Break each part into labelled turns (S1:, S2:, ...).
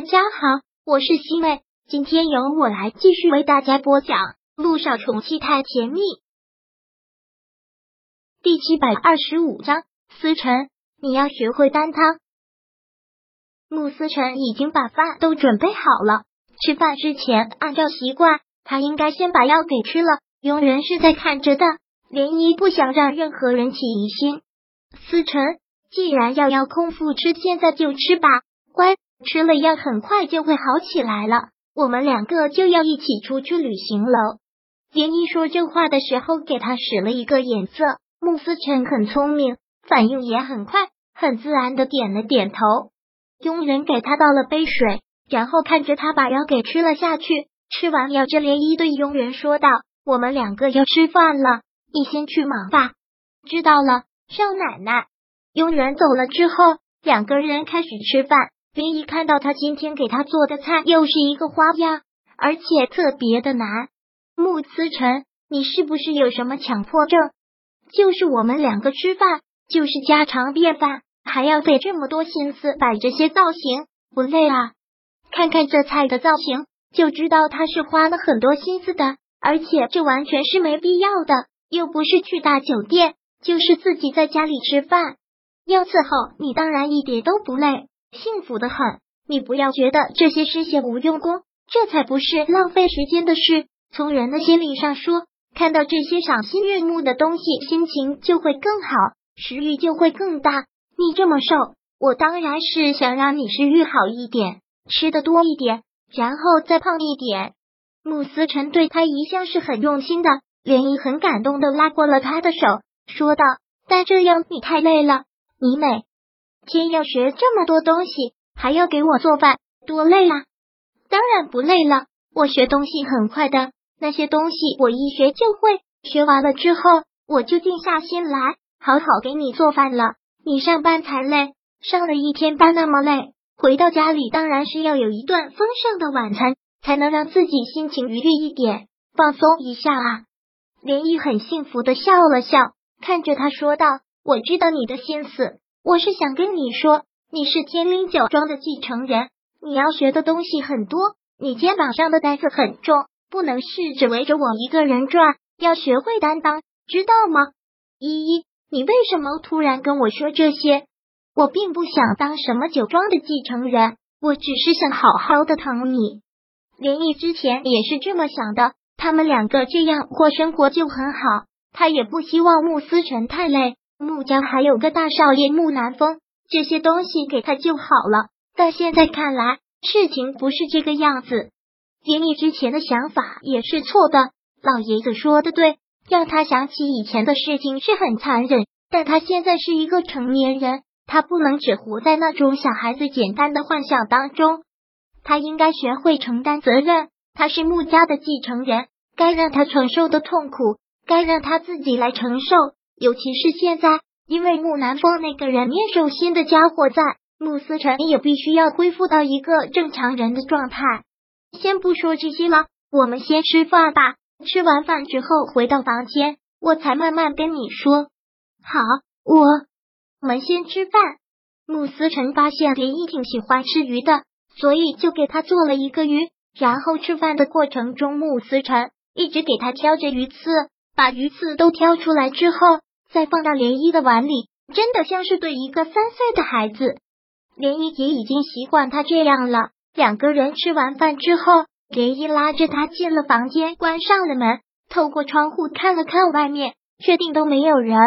S1: 大家好，我是西妹，今天由我来继续为大家播讲《路上宠妻太甜蜜》第七百二十五章。思辰，你要学会担汤。穆思辰已经把饭都准备好了，吃饭之前，按照习惯，他应该先把药给吃了。佣人是在看着的，连依不想让任何人起疑心。思辰，既然药要空腹吃，现在就吃吧，乖。吃了药，很快就会好起来了。我们两个就要一起出去旅行了。连一说这话的时候，给他使了一个眼色。穆思辰很聪明，反应也很快，很自然的点了点头。佣人给他倒了杯水，然后看着他把药给吃了下去。吃完药，这连一对佣人说道：“我们两个要吃饭了，你先去忙吧。”知道了，少奶奶。佣人走了之后，两个人开始吃饭。林一看到他今天给他做的菜又是一个花样，而且特别的难。穆思辰，你是不是有什么强迫症？就是我们两个吃饭就是家常便饭，还要费这么多心思摆这些造型，不累啊？看看这菜的造型就知道他是花了很多心思的，而且这完全是没必要的，又不是去大酒店，就是自己在家里吃饭，要伺候你，当然一点都不累。幸福的很，你不要觉得这些是些无用功，这才不是浪费时间的事。从人的心理上说，看到这些赏心悦目的东西，心情就会更好，食欲就会更大。你这么瘦，我当然是想让你食欲好一点，吃的多一点，然后再胖一点。穆思辰对他一向是很用心的，连毅很感动的拉过了他的手，说道：“但这样你太累了，你美。”天要学这么多东西，还要给我做饭，多累啊！当然不累了，我学东西很快的，那些东西我一学就会。学完了之后，我就静下心来，好好给你做饭了。你上班才累，上了一天班那么累，回到家里当然是要有一顿丰盛的晚餐，才能让自己心情愉悦一点，放松一下啊！连毅很幸福的笑了笑，看着他说道：“我知道你的心思。”我是想跟你说，你是天灵酒庄的继承人，你要学的东西很多，你肩膀上的担子很重，不能是只围着我一个人转，要学会担当，知道吗？依依，你为什么突然跟我说这些？我并不想当什么酒庄的继承人，我只是想好好的疼你。林毅之前也是这么想的，他们两个这样过生活就很好，他也不希望穆思辰太累。穆家还有个大少爷穆南风，这些东西给他就好了。但现在看来，事情不是这个样子。连你之前的想法也是错的。老爷子说的对，让他想起以前的事情是很残忍。但他现在是一个成年人，他不能只活在那种小孩子简单的幻想当中。他应该学会承担责任。他是穆家的继承人，该让他承受的痛苦，该让他自己来承受。尤其是现在，因为木南风那个人面兽心的家伙在，穆思辰也必须要恢复到一个正常人的状态。先不说这些了，我们先吃饭吧。吃完饭之后回到房间，我才慢慢跟你说。好，我我们先吃饭。穆思辰发现林毅挺喜欢吃鱼的，所以就给他做了一个鱼。然后吃饭的过程中，穆思辰一直给他挑着鱼刺，把鱼刺都挑出来之后。再放到涟漪的碗里，真的像是对一个三岁的孩子。涟漪也已经习惯他这样了。两个人吃完饭之后，涟漪拉着他进了房间，关上了门，透过窗户看了看外面，确定都没有人。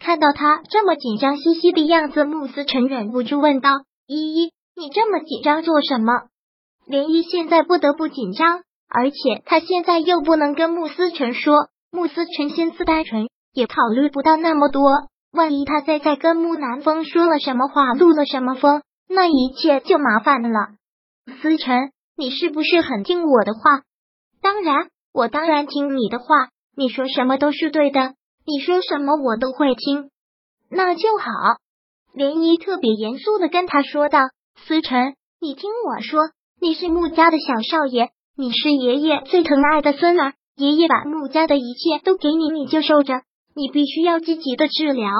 S1: 看到他这么紧张兮兮的样子，穆思成忍不住问道：“依依，你这么紧张做什么？”涟漪现在不得不紧张，而且他现在又不能跟穆思成说。穆思成心思单纯。也考虑不到那么多，万一他再再跟木南风说了什么话，露了什么风，那一切就麻烦了。思辰，你是不是很听我的话？当然，我当然听你的话，你说什么都是对的，你说什么我都会听，那就好。涟漪特别严肃的跟他说道：“思辰，你听我说，你是穆家的小少爷，你是爷爷最疼爱的孙儿，爷爷把穆家的一切都给你，你就受着。”你必须要积极的治疗，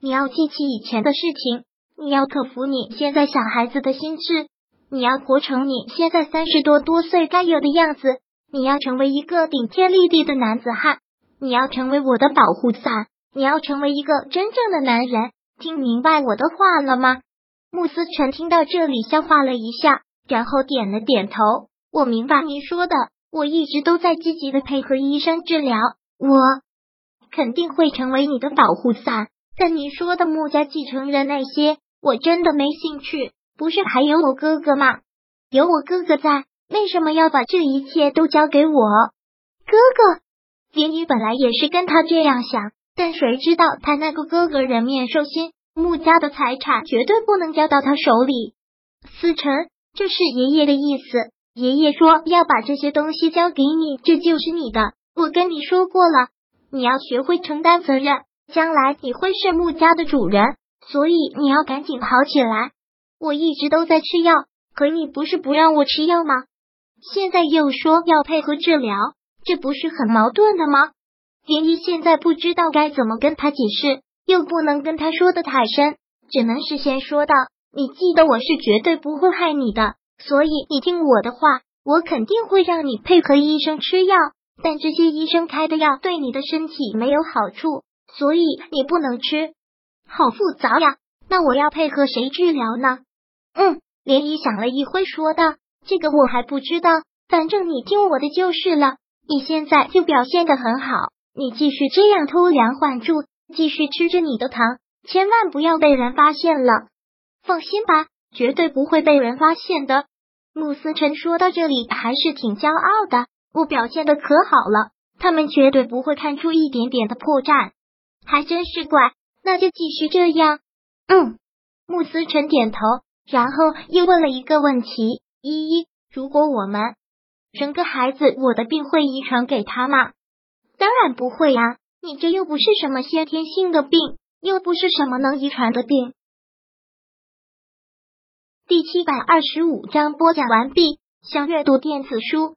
S1: 你要记起以前的事情，你要克服你现在小孩子的心智，你要活成你现在三十多多岁该有的样子，你要成为一个顶天立地的男子汉，你要成为我的保护伞，你要成为一个真正的男人。听明白我的话了吗？穆思辰听到这里，消化了一下，然后点了点头。我明白你说的，我一直都在积极的配合医生治疗，我肯定会成为你的保护伞。但你说的穆家继承人那些，我真的没兴趣。不是还有我哥哥吗？有我哥哥在，为什么要把这一切都交给我哥哥？林雨本来也是跟他这样想，但谁知道他那个哥哥人面兽心，穆家的财产绝对不能交到他手里。思成，这是爷爷的意思。爷爷说要把这些东西交给你，这就是你的。我跟你说过了，你要学会承担责任，将来你会是穆家的主人，所以你要赶紧好起来。我一直都在吃药，可你不是不让我吃药吗？现在又说要配合治疗，这不是很矛盾的吗？林一现在不知道该怎么跟他解释，又不能跟他说的太深，只能事先说道：“你记得我是绝对不会害你的，所以你听我的话，我肯定会让你配合医生吃药，但这些医生开的药对你的身体没有好处，所以你不能吃。好复杂呀，那我要配合谁治疗呢？”嗯，涟漪想了一会，说道：“这个我还不知道，反正你听我的就是了。你现在就表现的很好，你继续这样偷梁换柱，继续吃着你的糖，千万不要被人发现了。放心吧，绝对不会被人发现的。”穆思辰说到这里还是挺骄傲的，我表现的可好了，他们绝对不会看出一点点的破绽，还真是怪。那就继续这样。嗯，穆斯辰点头。然后又问了一个问题：依依，如果我们生个孩子，我的病会遗传给他吗？当然不会呀，你这又不是什么先天性的病，又不是什么能遗传的病。第七百二十五章播讲完毕。想阅读电子书，